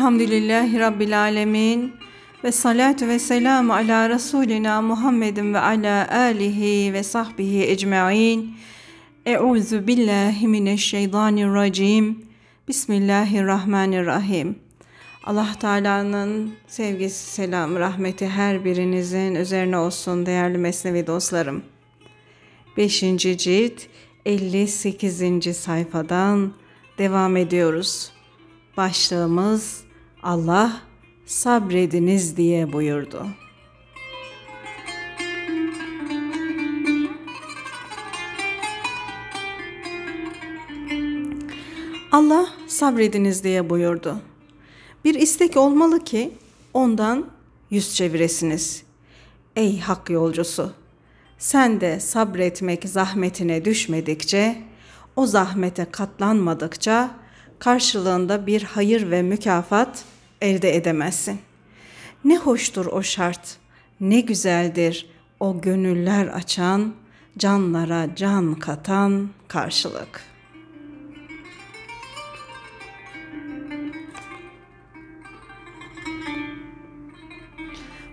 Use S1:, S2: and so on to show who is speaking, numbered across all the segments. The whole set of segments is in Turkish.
S1: Elhamdülillahi Rabbil Alemin ve salatu ve selamu ala Resulina Muhammedin ve ala alihi ve sahbihi ecmain. Euzu billahi mineşşeytanirracim. Bismillahirrahmanirrahim. Allah Teala'nın sevgisi, selam, rahmeti her birinizin üzerine olsun değerli Mesnevi dostlarım. 5. cilt 58. sayfadan devam ediyoruz. Başlığımız Allah sabrediniz diye buyurdu. Allah sabrediniz diye buyurdu. Bir istek olmalı ki ondan yüz çeviresiniz. Ey hak yolcusu! Sen de sabretmek zahmetine düşmedikçe, o zahmete katlanmadıkça karşılığında bir hayır ve mükafat elde edemezsin. Ne hoştur o şart, ne güzeldir o gönüller açan, canlara can katan karşılık.''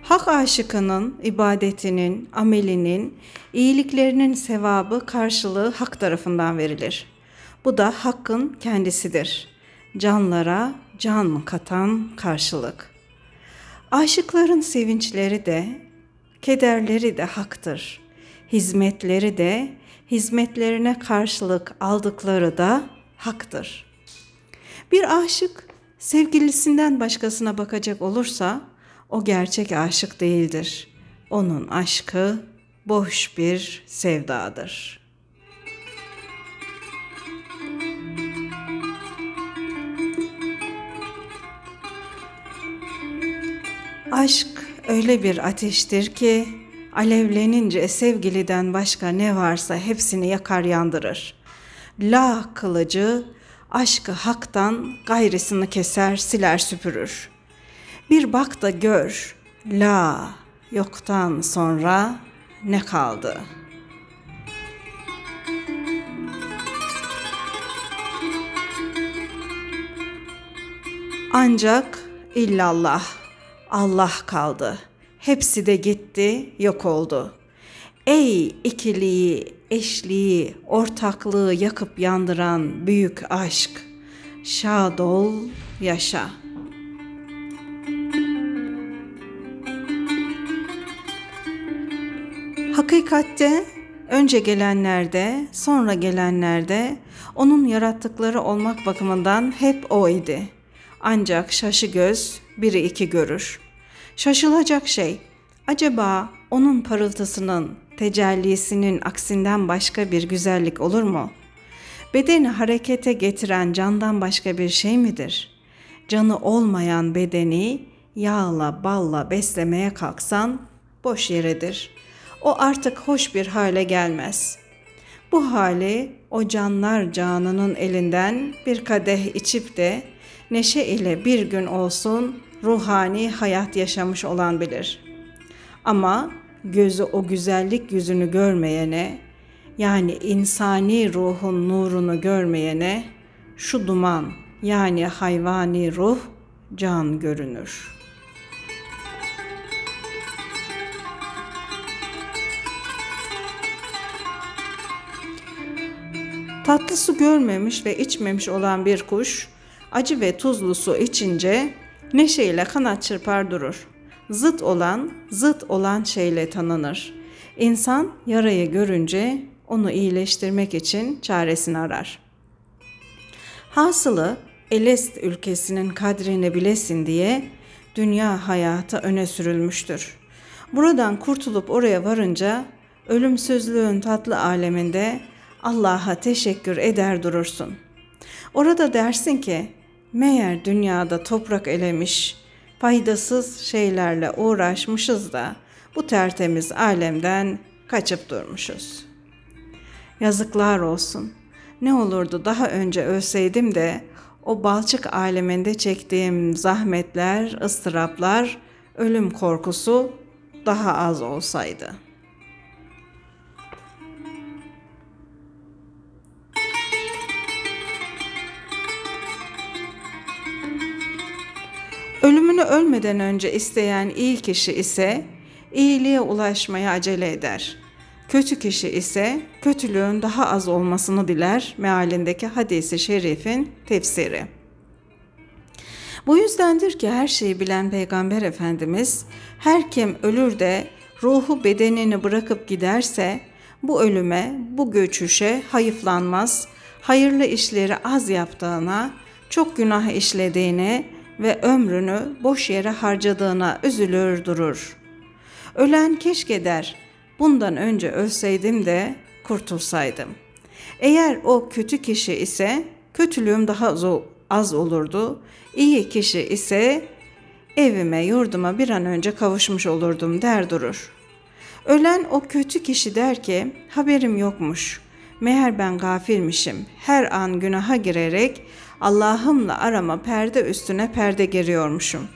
S1: Hak aşıkının ibadetinin, amelinin, iyiliklerinin sevabı karşılığı hak tarafından verilir. Bu da hakkın kendisidir. Canlara can katan karşılık. Aşıkların sevinçleri de, kederleri de haktır. Hizmetleri de, hizmetlerine karşılık aldıkları da haktır. Bir aşık sevgilisinden başkasına bakacak olursa o gerçek aşık değildir. Onun aşkı boş bir sevdadır. Aşk öyle bir ateştir ki alevlenince sevgiliden başka ne varsa hepsini yakar yandırır. La kılıcı aşkı haktan gayrısını keser siler süpürür.'' Bir bak da gör, la yoktan sonra ne kaldı? Ancak illallah, Allah kaldı. Hepsi de gitti, yok oldu. Ey ikiliği, eşliği, ortaklığı yakıp yandıran büyük aşk, şad ol, yaşa.'' Hakikatte önce gelenlerde, sonra gelenlerde onun yarattıkları olmak bakımından hep o idi. Ancak şaşı göz biri iki görür. Şaşılacak şey, acaba onun parıltısının, tecellisinin aksinden başka bir güzellik olur mu? Bedeni harekete getiren candan başka bir şey midir? Canı olmayan bedeni yağla balla beslemeye kalksan boş yeredir.'' o artık hoş bir hale gelmez. Bu hali o canlar canının elinden bir kadeh içip de neşe ile bir gün olsun ruhani hayat yaşamış olan bilir. Ama gözü o güzellik yüzünü görmeyene, yani insani ruhun nurunu görmeyene şu duman yani hayvani ruh can görünür.'' Tatlı su görmemiş ve içmemiş olan bir kuş, acı ve tuzlu su içince neşeyle kanat çırpar durur. Zıt olan, zıt olan şeyle tanınır. İnsan yarayı görünce onu iyileştirmek için çaresini arar. Hasılı Elest ülkesinin kadrini bilesin diye dünya hayatı öne sürülmüştür. Buradan kurtulup oraya varınca ölümsüzlüğün tatlı aleminde Allah'a teşekkür eder durursun. Orada dersin ki, meğer dünyada toprak elemiş, faydasız şeylerle uğraşmışız da bu tertemiz alemden kaçıp durmuşuz. Yazıklar olsun. Ne olurdu daha önce ölseydim de o balçık aleminde çektiğim zahmetler, ıstıraplar, ölüm korkusu daha az olsaydı.'' Ölümünü ölmeden önce isteyen iyi kişi ise iyiliğe ulaşmaya acele eder. Kötü kişi ise kötülüğün daha az olmasını diler mealindeki hadisi şerifin tefsiri. Bu yüzdendir ki her şeyi bilen Peygamber Efendimiz her kim ölür de ruhu bedenini bırakıp giderse bu ölüme, bu göçüşe hayıflanmaz, hayırlı işleri az yaptığına, çok günah işlediğine ve ömrünü boş yere harcadığına üzülür durur. Ölen keşke der, bundan önce ölseydim de kurtulsaydım. Eğer o kötü kişi ise kötülüğüm daha az olurdu, iyi kişi ise evime yurduma bir an önce kavuşmuş olurdum der durur. Ölen o kötü kişi der ki haberim yokmuş. Meğer ben gafilmişim. Her an günaha girerek Allah'ımla arama perde üstüne perde geriyormuşum.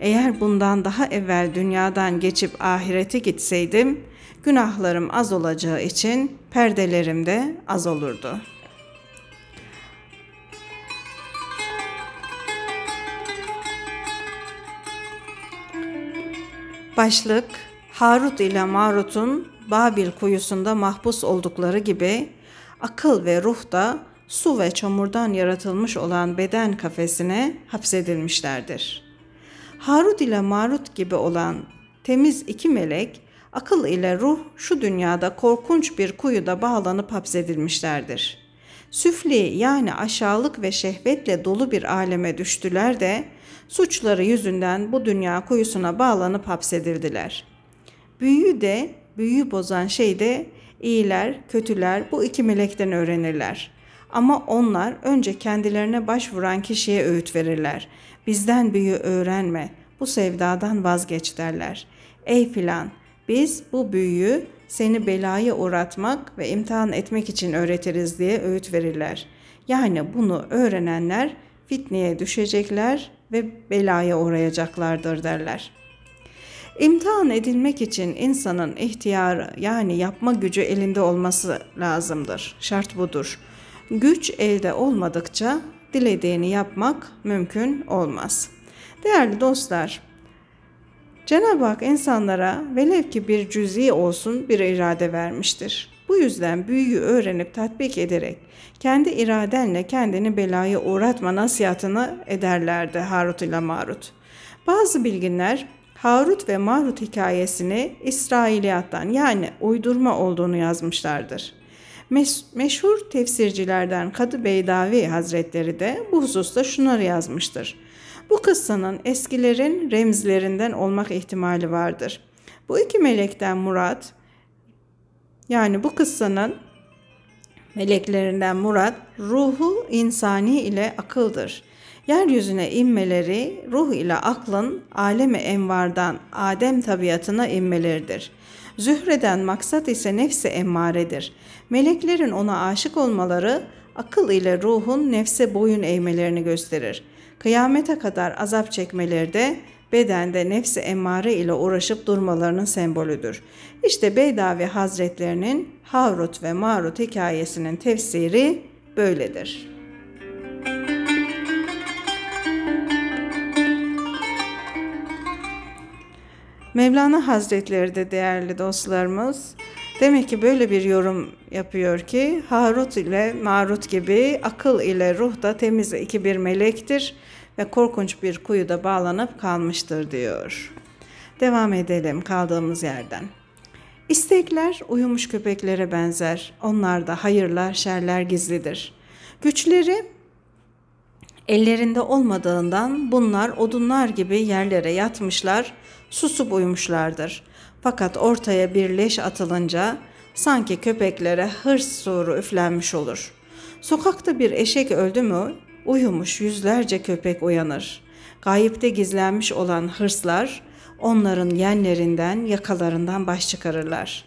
S1: Eğer bundan daha evvel dünyadan geçip ahirete gitseydim, günahlarım az olacağı için perdelerim de az olurdu. Başlık Harut ile Marut'un Babil kuyusunda mahpus oldukları gibi akıl ve ruh da su ve çamurdan yaratılmış olan beden kafesine hapsedilmişlerdir. Harut ile Marut gibi olan temiz iki melek akıl ile ruh şu dünyada korkunç bir kuyuda bağlanıp hapsedilmişlerdir. Süfli yani aşağılık ve şehvetle dolu bir aleme düştüler de suçları yüzünden bu dünya kuyusuna bağlanıp hapsedildiler. Büyüyü de, büyüyü bozan şey de iyiler, kötüler bu iki melekten öğrenirler. Ama onlar önce kendilerine başvuran kişiye öğüt verirler. Bizden büyü öğrenme, bu sevdadan vazgeç derler. Ey filan, biz bu büyüyü seni belaya uğratmak ve imtihan etmek için öğretiriz diye öğüt verirler. Yani bunu öğrenenler fitneye düşecekler ve belaya uğrayacaklardır derler. İmtihan edilmek için insanın ihtiyarı yani yapma gücü elinde olması lazımdır. Şart budur. Güç elde olmadıkça dilediğini yapmak mümkün olmaz. Değerli dostlar, Cenab-ı Hak insanlara velev ki bir cüzi olsun bir irade vermiştir. Bu yüzden büyüyü öğrenip tatbik ederek kendi iradenle kendini belaya uğratma nasihatını ederlerdi Harut ile Marut. Bazı bilginler Harut ve Marut hikayesini İsrailiyattan yani uydurma olduğunu yazmışlardır. Meş- meşhur tefsircilerden Kadı Beydavi Hazretleri de bu hususta şunları yazmıştır. Bu kıssanın eskilerin remzlerinden olmak ihtimali vardır. Bu iki melekten Murat, yani bu kıssanın meleklerinden Murat, ruhu insani ile akıldır. Yeryüzüne inmeleri ruh ile aklın alemi envardan Adem tabiatına inmeleridir. Zühreden maksat ise nefse emmaredir. Meleklerin ona aşık olmaları akıl ile ruhun nefse boyun eğmelerini gösterir. Kıyamete kadar azap çekmeleri de bedende nefsi emmare ile uğraşıp durmalarının sembolüdür. İşte Beydavi Hazretlerinin Havrut ve Marut hikayesinin tefsiri böyledir. Mevlana Hazretleri de değerli dostlarımız demek ki böyle bir yorum yapıyor ki Harut ile Marut gibi akıl ile ruh da temiz iki bir melektir ve korkunç bir kuyuda bağlanıp kalmıştır diyor. Devam edelim kaldığımız yerden. İstekler uyumuş köpeklere benzer. Onlarda hayırlar, şerler gizlidir. Güçleri ellerinde olmadığından bunlar odunlar gibi yerlere yatmışlar, susup uyumuşlardır. Fakat ortaya bir leş atılınca sanki köpeklere hırs suru üflenmiş olur. Sokakta bir eşek öldü mü uyumuş yüzlerce köpek uyanır. Gayipte gizlenmiş olan hırslar onların yenlerinden, yakalarından baş çıkarırlar.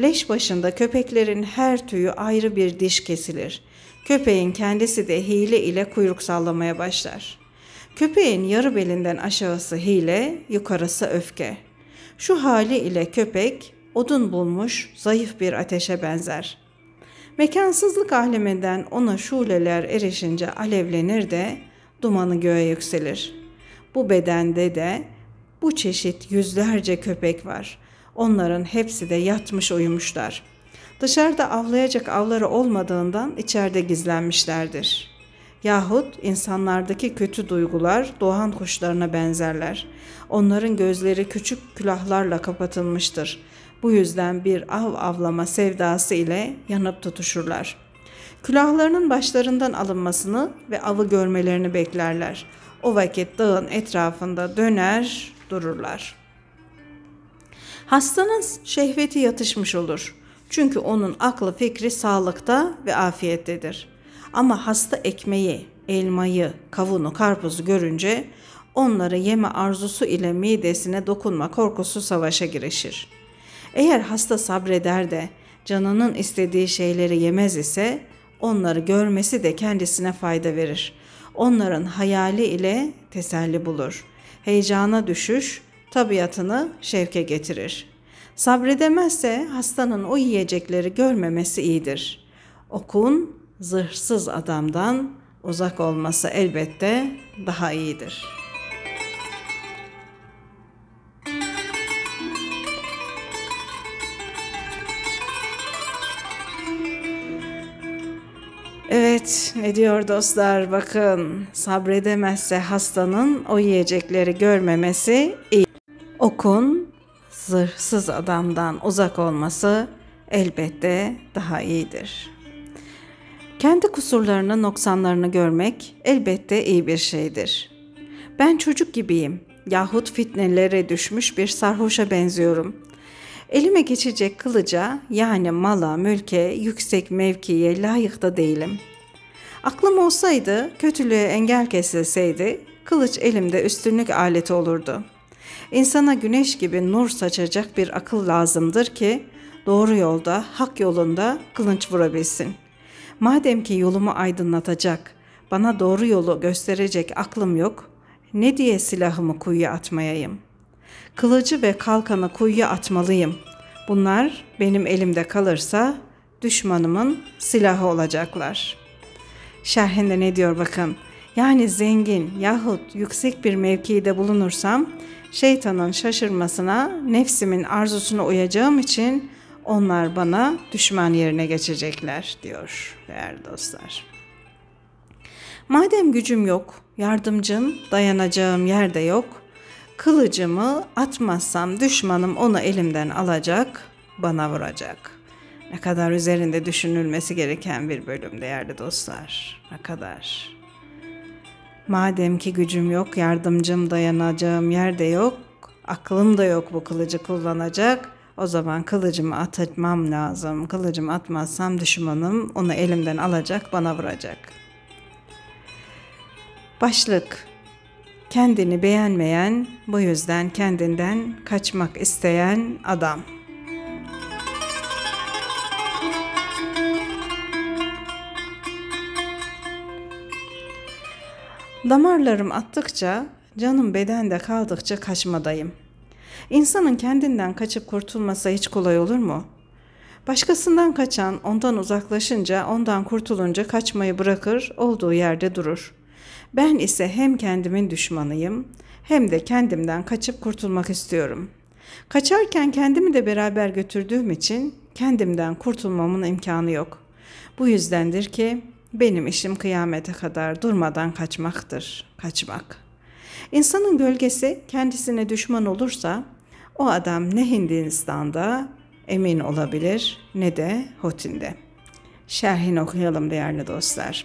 S1: Leş başında köpeklerin her tüyü ayrı bir diş kesilir. Köpeğin kendisi de hile ile kuyruk sallamaya başlar. Köpeğin yarı belinden aşağısı hile, yukarısı öfke. Şu hali ile köpek odun bulmuş zayıf bir ateşe benzer. Mekansızlık aleminden ona şuleler erişince alevlenir de dumanı göğe yükselir. Bu bedende de bu çeşit yüzlerce köpek var. Onların hepsi de yatmış uyumuşlar. Dışarıda avlayacak avları olmadığından içeride gizlenmişlerdir. Yahut insanlardaki kötü duygular doğan kuşlarına benzerler. Onların gözleri küçük külahlarla kapatılmıştır. Bu yüzden bir av avlama sevdası ile yanıp tutuşurlar. Külahlarının başlarından alınmasını ve avı görmelerini beklerler. O vakit dağın etrafında döner dururlar. Hastanın şehveti yatışmış olur. Çünkü onun aklı fikri sağlıkta ve afiyettedir. Ama hasta ekmeği, elmayı, kavunu, karpuzu görünce onları yeme arzusu ile midesine dokunma korkusu savaşa girişir. Eğer hasta sabreder de canının istediği şeyleri yemez ise onları görmesi de kendisine fayda verir. Onların hayali ile teselli bulur. Heyecana düşüş tabiatını şevke getirir. Sabredemezse hastanın o yiyecekleri görmemesi iyidir. Okun zırhsız adamdan uzak olması elbette daha iyidir. Evet, ne diyor dostlar? Bakın, sabredemezse hastanın o yiyecekleri görmemesi iyi. Okun zırhsız adamdan uzak olması elbette daha iyidir. Kendi kusurlarını, noksanlarını görmek elbette iyi bir şeydir. Ben çocuk gibiyim yahut fitnelere düşmüş bir sarhoşa benziyorum. Elime geçecek kılıca yani mala, mülke, yüksek mevkiye layık da değilim. Aklım olsaydı, kötülüğe engel kesilseydi, kılıç elimde üstünlük aleti olurdu. İnsana güneş gibi nur saçacak bir akıl lazımdır ki, doğru yolda, hak yolunda kılınç vurabilsin. Madem ki yolumu aydınlatacak, bana doğru yolu gösterecek aklım yok, ne diye silahımı kuyuya atmayayım?'' Kılıcı ve kalkanı kuyuya atmalıyım. Bunlar benim elimde kalırsa düşmanımın silahı olacaklar. Şerhinde ne diyor bakın. Yani zengin yahut yüksek bir mevkide bulunursam şeytanın şaşırmasına, nefsimin arzusuna uyacağım için onlar bana düşman yerine geçecekler diyor değerli dostlar. Madem gücüm yok, yardımcım, dayanacağım yerde yok.'' Kılıcımı atmazsam düşmanım onu elimden alacak, bana vuracak. Ne kadar üzerinde düşünülmesi gereken bir bölüm değerli dostlar. Ne kadar. Madem ki gücüm yok, yardımcım dayanacağım yerde yok, aklım da yok bu kılıcı kullanacak. O zaman kılıcımı atmam lazım. Kılıcımı atmazsam düşmanım onu elimden alacak, bana vuracak. Başlık kendini beğenmeyen, bu yüzden kendinden kaçmak isteyen adam. Damarlarım attıkça, canım bedende kaldıkça kaçmadayım. İnsanın kendinden kaçıp kurtulması hiç kolay olur mu? Başkasından kaçan ondan uzaklaşınca, ondan kurtulunca kaçmayı bırakır, olduğu yerde durur.'' Ben ise hem kendimin düşmanıyım hem de kendimden kaçıp kurtulmak istiyorum. Kaçarken kendimi de beraber götürdüğüm için kendimden kurtulmamın imkanı yok. Bu yüzdendir ki benim işim kıyamete kadar durmadan kaçmaktır. Kaçmak. İnsanın gölgesi kendisine düşman olursa o adam ne Hindistan'da emin olabilir ne de Hotin'de. Şerhini okuyalım değerli dostlar.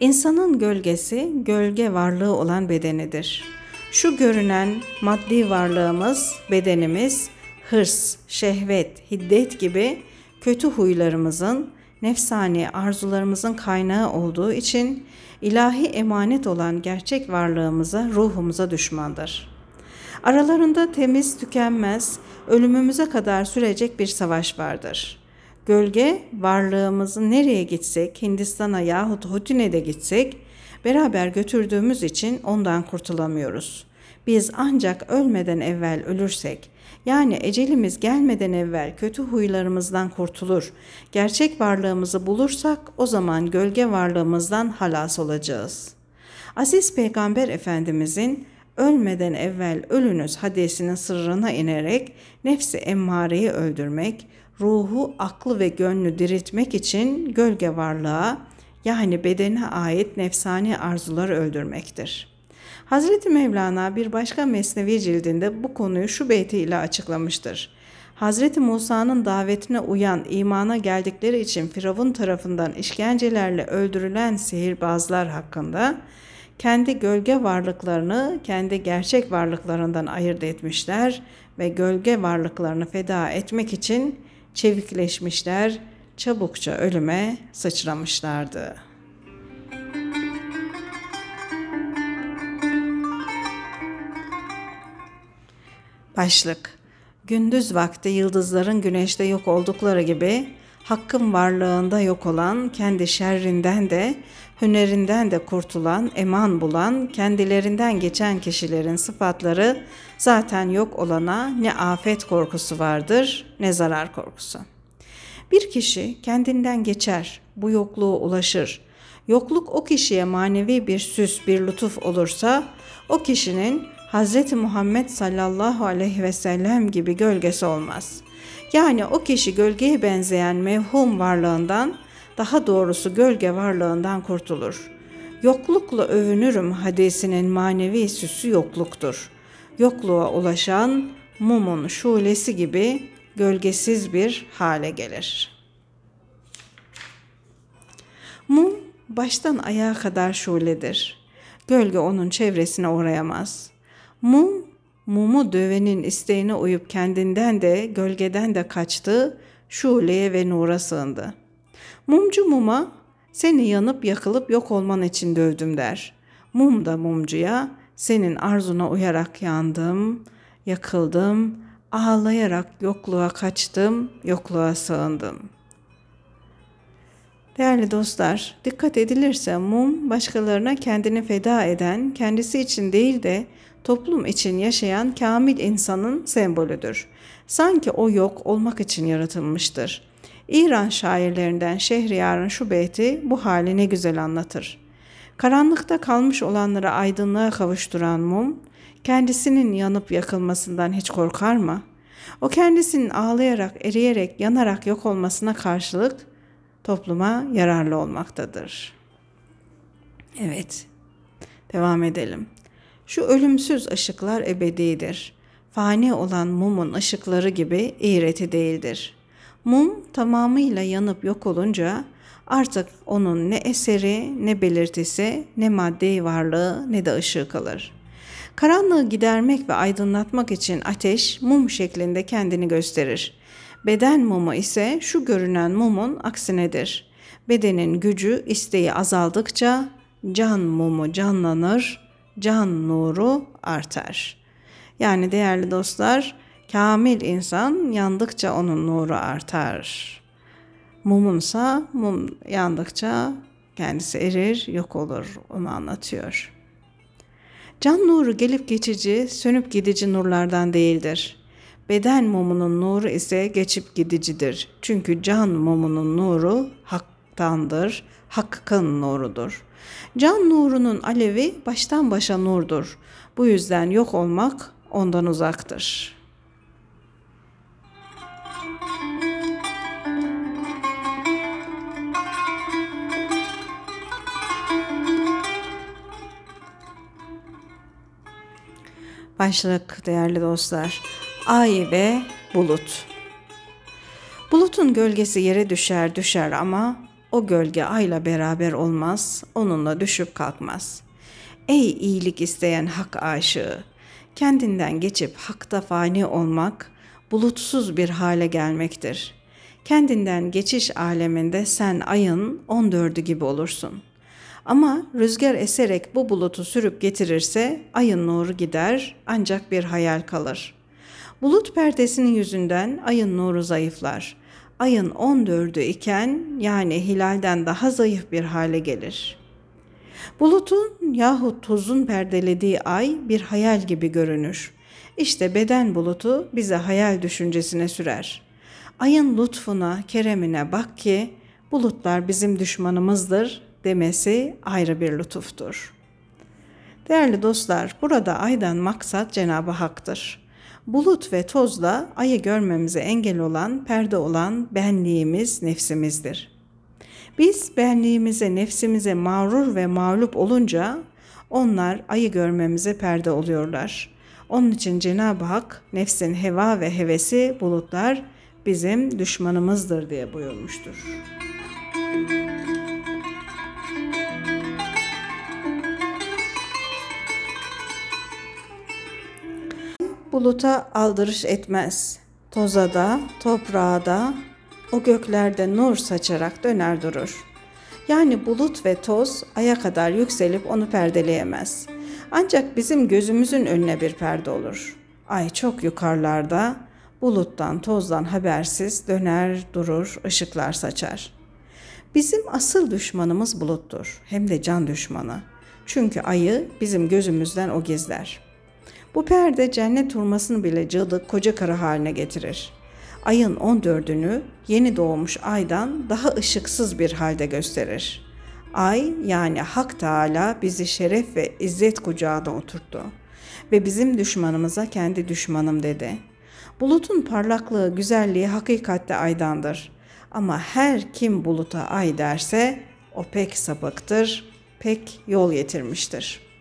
S1: İnsanın gölgesi gölge varlığı olan bedenidir. Şu görünen maddi varlığımız, bedenimiz, hırs, şehvet, hiddet gibi kötü huylarımızın, nefsani arzularımızın kaynağı olduğu için ilahi emanet olan gerçek varlığımıza, ruhumuza düşmandır. Aralarında temiz, tükenmez, ölümümüze kadar sürecek bir savaş vardır.'' Gölge varlığımızı nereye gitsek, Hindistan'a yahut Hotine'de gitsek beraber götürdüğümüz için ondan kurtulamıyoruz. Biz ancak ölmeden evvel ölürsek, yani ecelimiz gelmeden evvel kötü huylarımızdan kurtulur, gerçek varlığımızı bulursak o zaman gölge varlığımızdan halas olacağız. Aziz Peygamber Efendimizin ölmeden evvel ölünüz hadisinin sırrına inerek nefsi emmareyi öldürmek, ruhu, aklı ve gönlü diriltmek için gölge varlığa yani bedene ait nefsani arzuları öldürmektir. Hazreti Mevlana bir başka mesnevi cildinde bu konuyu şu beyti ile açıklamıştır. Hazreti Musa'nın davetine uyan, imana geldikleri için Firavun tarafından işkencelerle öldürülen sihirbazlar hakkında kendi gölge varlıklarını kendi gerçek varlıklarından ayırt etmişler ve gölge varlıklarını feda etmek için çevikleşmişler, çabukça ölüme sıçramışlardı. Başlık Gündüz vakti yıldızların güneşte yok oldukları gibi hakkın varlığında yok olan, kendi şerrinden de, hünerinden de kurtulan, eman bulan, kendilerinden geçen kişilerin sıfatları zaten yok olana ne afet korkusu vardır ne zarar korkusu. Bir kişi kendinden geçer, bu yokluğu ulaşır. Yokluk o kişiye manevi bir süs, bir lütuf olursa o kişinin Hz. Muhammed sallallahu aleyhi ve sellem gibi gölgesi olmaz. Yani o kişi gölgeye benzeyen mevhum varlığından, daha doğrusu gölge varlığından kurtulur. Yoklukla övünürüm hadisinin manevi süsü yokluktur. Yokluğa ulaşan mumun şulesi gibi gölgesiz bir hale gelir. Mum baştan ayağa kadar şuledir. Gölge onun çevresine uğrayamaz. Mum, mumu dövenin isteğine uyup kendinden de gölgeden de kaçtı, şuleye ve nura sığındı. Mumcu muma, seni yanıp yakılıp yok olman için dövdüm der. Mum da mumcuya, senin arzuna uyarak yandım, yakıldım, ağlayarak yokluğa kaçtım, yokluğa sığındım. Değerli dostlar, dikkat edilirse mum başkalarına kendini feda eden, kendisi için değil de toplum için yaşayan kamil insanın sembolüdür. Sanki o yok olmak için yaratılmıştır. İran şairlerinden Şehriyar'ın şu beyti bu hali ne güzel anlatır. Karanlıkta kalmış olanları aydınlığa kavuşturan mum, kendisinin yanıp yakılmasından hiç korkar mı? O kendisinin ağlayarak, eriyerek, yanarak yok olmasına karşılık topluma yararlı olmaktadır. Evet, devam edelim. Şu ölümsüz ışıklar ebedidir. Fani olan mumun ışıkları gibi iğreti değildir. Mum tamamıyla yanıp yok olunca artık onun ne eseri, ne belirtisi, ne maddi varlığı ne de ışığı kalır. Karanlığı gidermek ve aydınlatmak için ateş mum şeklinde kendini gösterir. Beden mumu ise şu görünen mumun aksinedir. Bedenin gücü, isteği azaldıkça can mumu canlanır, can nuru artar. Yani değerli dostlar, kamil insan yandıkça onun nuru artar. Mumunsa mum yandıkça kendisi erir, yok olur. Onu anlatıyor. Can nuru gelip geçici, sönüp gidici nurlardan değildir. Beden mumunun nuru ise geçip gidicidir. Çünkü can mumunun nuru haktandır, hakkın nurudur. Can nurunun alevi baştan başa nurdur. Bu yüzden yok olmak ondan uzaktır. Başlık değerli dostlar. Ay ve bulut. Bulutun gölgesi yere düşer düşer ama o gölge ayla beraber olmaz, onunla düşüp kalkmaz. Ey iyilik isteyen hak aşığı, kendinden geçip hakta fani olmak, bulutsuz bir hale gelmektir. Kendinden geçiş aleminde sen ayın on dördü gibi olursun. Ama rüzgar eserek bu bulutu sürüp getirirse ayın nuru gider ancak bir hayal kalır. Bulut perdesinin yüzünden ayın nuru zayıflar ayın 14'ü iken yani hilalden daha zayıf bir hale gelir. Bulutun yahut tozun perdelediği ay bir hayal gibi görünür. İşte beden bulutu bize hayal düşüncesine sürer. Ayın lütfuna, keremine bak ki bulutlar bizim düşmanımızdır demesi ayrı bir lütuftur. Değerli dostlar, burada aydan maksat Cenab-ı Hak'tır. Bulut ve tozla ayı görmemize engel olan, perde olan benliğimiz, nefsimizdir. Biz benliğimize, nefsimize mağrur ve mağlup olunca onlar ayı görmemize perde oluyorlar. Onun için Cenab-ı Hak nefsin heva ve hevesi bulutlar bizim düşmanımızdır diye buyurmuştur. Buluta aldırış etmez. Toza da, toprağa da, o göklerde nur saçarak döner durur. Yani bulut ve toz aya kadar yükselip onu perdeleyemez. Ancak bizim gözümüzün önüne bir perde olur. Ay çok yukarılarda, buluttan, tozdan habersiz döner, durur, ışıklar saçar. Bizim asıl düşmanımız buluttur, hem de can düşmanı. Çünkü ayı bizim gözümüzden o gizler. Bu perde cennet hurmasını bile cıldık koca karı haline getirir. Ayın 14'ünü yeni doğmuş aydan daha ışıksız bir halde gösterir. Ay yani Hak Teala bizi şeref ve izzet kucağına oturttu ve bizim düşmanımıza kendi düşmanım dedi. Bulutun parlaklığı, güzelliği hakikatte aydandır. Ama her kim buluta ay derse o pek sapıktır, pek yol yetirmiştir.''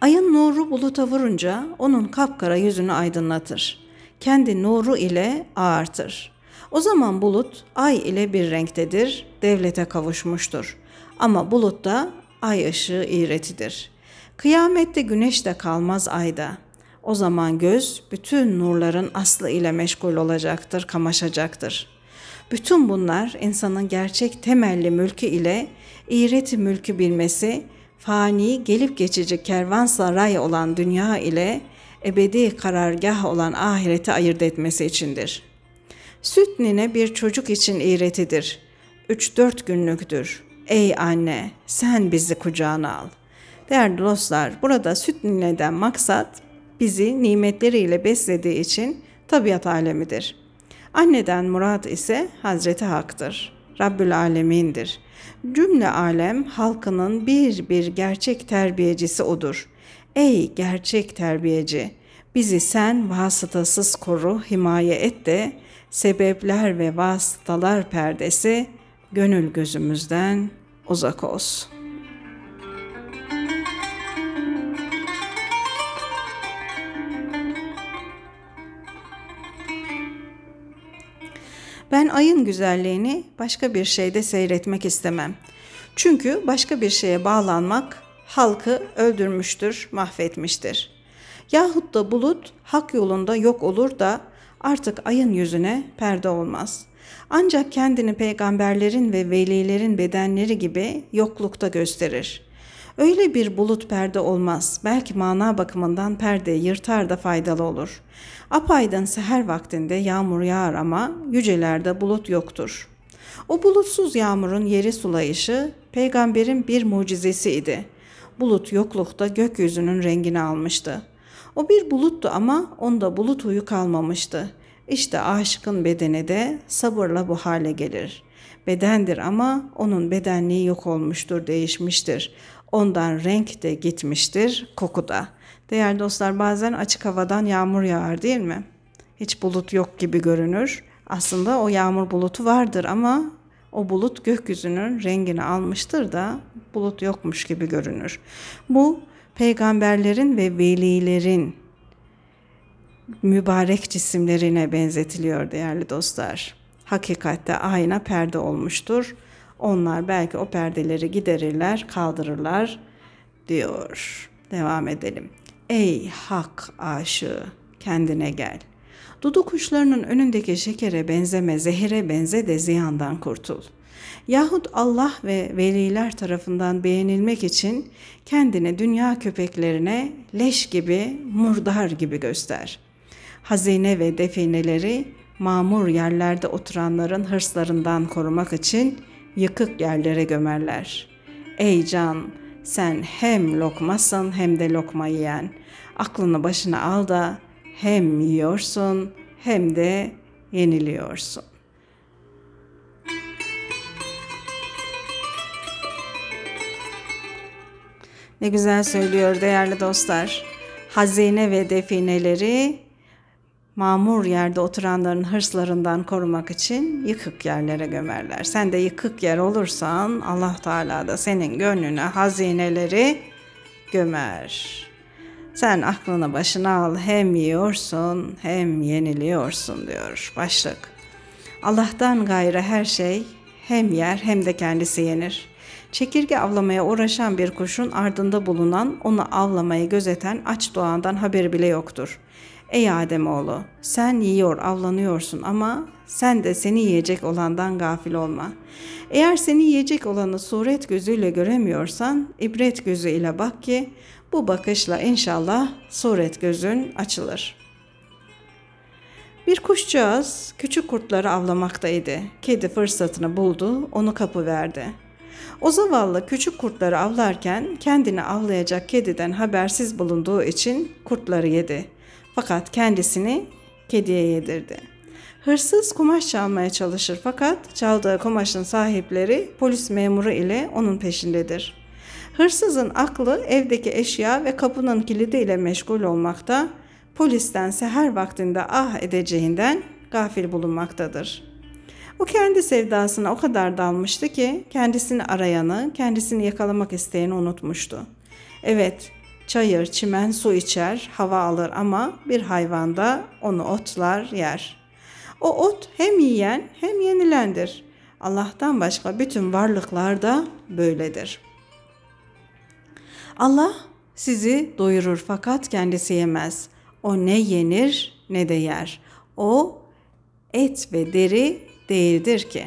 S1: Ayın nuru buluta vurunca onun kapkara yüzünü aydınlatır. Kendi nuru ile ağartır. O zaman bulut ay ile bir renktedir, devlete kavuşmuştur. Ama bulutta ay ışığı iğretidir. Kıyamette güneş de kalmaz ayda. O zaman göz bütün nurların aslı ile meşgul olacaktır, kamaşacaktır. Bütün bunlar insanın gerçek temelli mülkü ile iğreti mülkü bilmesi, fani gelip geçici kervansaray olan dünya ile ebedi karargah olan ahireti ayırt etmesi içindir. Süt nine bir çocuk için iğretidir. Üç dört günlüktür. Ey anne sen bizi kucağına al. Değerli dostlar burada süt nineden maksat bizi nimetleriyle beslediği için tabiat alemidir. Anneden murad ise Hazreti Hak'tır. Rabbül Alemin'dir. Cümle alem halkının bir bir gerçek terbiyecisi odur. Ey gerçek terbiyeci! Bizi sen vasıtasız koru, himaye et de sebepler ve vasıtalar perdesi gönül gözümüzden uzak olsun. Ben ayın güzelliğini başka bir şeyde seyretmek istemem. Çünkü başka bir şeye bağlanmak halkı öldürmüştür, mahvetmiştir. Yahut da bulut hak yolunda yok olur da artık ayın yüzüne perde olmaz. Ancak kendini peygamberlerin ve velilerin bedenleri gibi yoklukta gösterir. Öyle bir bulut perde olmaz. Belki mana bakımından perde yırtar da faydalı olur. Apaydın seher vaktinde yağmur yağar ama yücelerde bulut yoktur. O bulutsuz yağmurun yeri sulayışı peygamberin bir mucizesi idi. Bulut yoklukta gökyüzünün rengini almıştı. O bir buluttu ama onda bulut huyu kalmamıştı. İşte aşıkın bedeni de sabırla bu hale gelir. Bedendir ama onun bedenliği yok olmuştur, değişmiştir. Ondan renk de gitmiştir, koku da. Değerli dostlar bazen açık havadan yağmur yağar değil mi? Hiç bulut yok gibi görünür. Aslında o yağmur bulutu vardır ama o bulut gökyüzünün rengini almıştır da bulut yokmuş gibi görünür. Bu peygamberlerin ve velilerin mübarek cisimlerine benzetiliyor değerli dostlar. Hakikatte ayna perde olmuştur. Onlar belki o perdeleri giderirler, kaldırırlar diyor. Devam edelim. Ey hak aşığı kendine gel. Dudu kuşlarının önündeki şekere benzeme, zehire benze de ziyandan kurtul. Yahut Allah ve veliler tarafından beğenilmek için kendini dünya köpeklerine leş gibi, murdar gibi göster. Hazine ve defineleri mamur yerlerde oturanların hırslarından korumak için yıkık yerlere gömerler. Ey can, sen hem lokmasın hem de lokma yiyen. Aklını başına al da hem yiyorsun hem de yeniliyorsun. Ne güzel söylüyor değerli dostlar. Hazine ve defineleri mamur yerde oturanların hırslarından korumak için yıkık yerlere gömerler. Sen de yıkık yer olursan Allah Teala da senin gönlüne hazineleri gömer. Sen aklını başına al hem yiyorsun hem yeniliyorsun diyor başlık. Allah'tan gayrı her şey hem yer hem de kendisi yenir. Çekirge avlamaya uğraşan bir kuşun ardında bulunan onu avlamayı gözeten aç doğandan haberi bile yoktur. Ey Ademoğlu sen yiyor avlanıyorsun ama sen de seni yiyecek olandan gafil olma. Eğer seni yiyecek olanı suret gözüyle göremiyorsan ibret gözü ile bak ki bu bakışla inşallah suret gözün açılır. Bir kuşcağız küçük kurtları avlamaktaydı. Kedi fırsatını buldu, onu kapı verdi. O zavallı küçük kurtları avlarken kendini avlayacak kediden habersiz bulunduğu için kurtları yedi. Fakat kendisini kediye yedirdi. Hırsız kumaş çalmaya çalışır fakat çaldığı kumaşın sahipleri polis memuru ile onun peşindedir. Hırsızın aklı evdeki eşya ve kapının kilidi ile meşgul olmakta, polistense her vaktinde ah edeceğinden gafil bulunmaktadır. O kendi sevdasına o kadar dalmıştı ki kendisini arayanı, kendisini yakalamak isteyeni unutmuştu. Evet, çayır, çimen, su içer, hava alır ama bir hayvan da onu otlar, yer. O ot hem yiyen hem yenilendir. Allah'tan başka bütün varlıklar da böyledir.'' Allah sizi doyurur fakat kendisi yemez. O ne yenir ne de yer. O et ve deri değildir ki.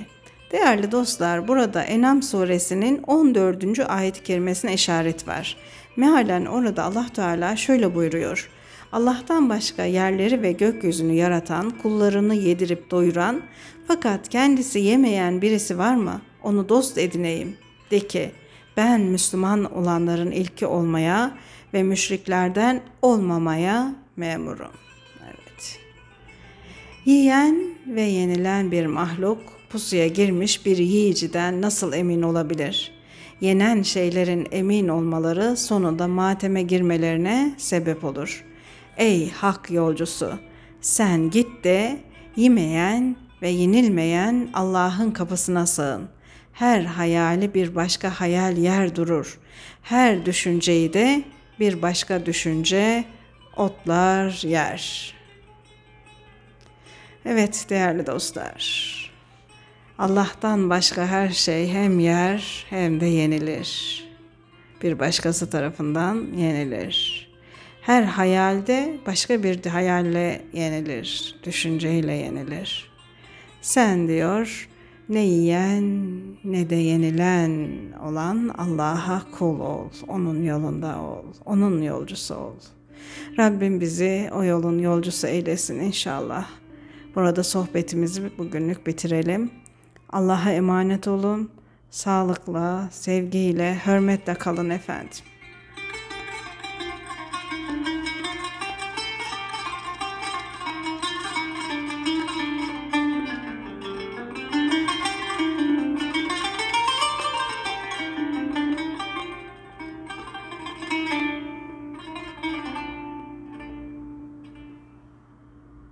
S1: Değerli dostlar burada Enam suresinin 14. ayet-i kerimesine işaret var. Mealen orada Allah Teala şöyle buyuruyor. Allah'tan başka yerleri ve gökyüzünü yaratan, kullarını yedirip doyuran fakat kendisi yemeyen birisi var mı? Onu dost edineyim. De ki ben Müslüman olanların ilki olmaya ve müşriklerden olmamaya memurum. Evet. Yiyen ve yenilen bir mahluk pusuya girmiş bir yiyiciden nasıl emin olabilir? Yenen şeylerin emin olmaları sonunda mateme girmelerine sebep olur. Ey hak yolcusu, sen git de yemeyen ve yenilmeyen Allah'ın kapısına sığın.'' her hayali bir başka hayal yer durur. Her düşünceyi de bir başka düşünce otlar yer. Evet değerli dostlar. Allah'tan başka her şey hem yer hem de yenilir. Bir başkası tarafından yenilir. Her hayalde başka bir hayalle yenilir, düşünceyle yenilir. Sen diyor, ne yiyen ne de yenilen olan Allah'a kul ol. Onun yolunda ol. Onun yolcusu ol. Rabbim bizi o yolun yolcusu eylesin inşallah. Burada sohbetimizi bugünlük bitirelim. Allah'a emanet olun. Sağlıkla, sevgiyle, hürmetle kalın efendim.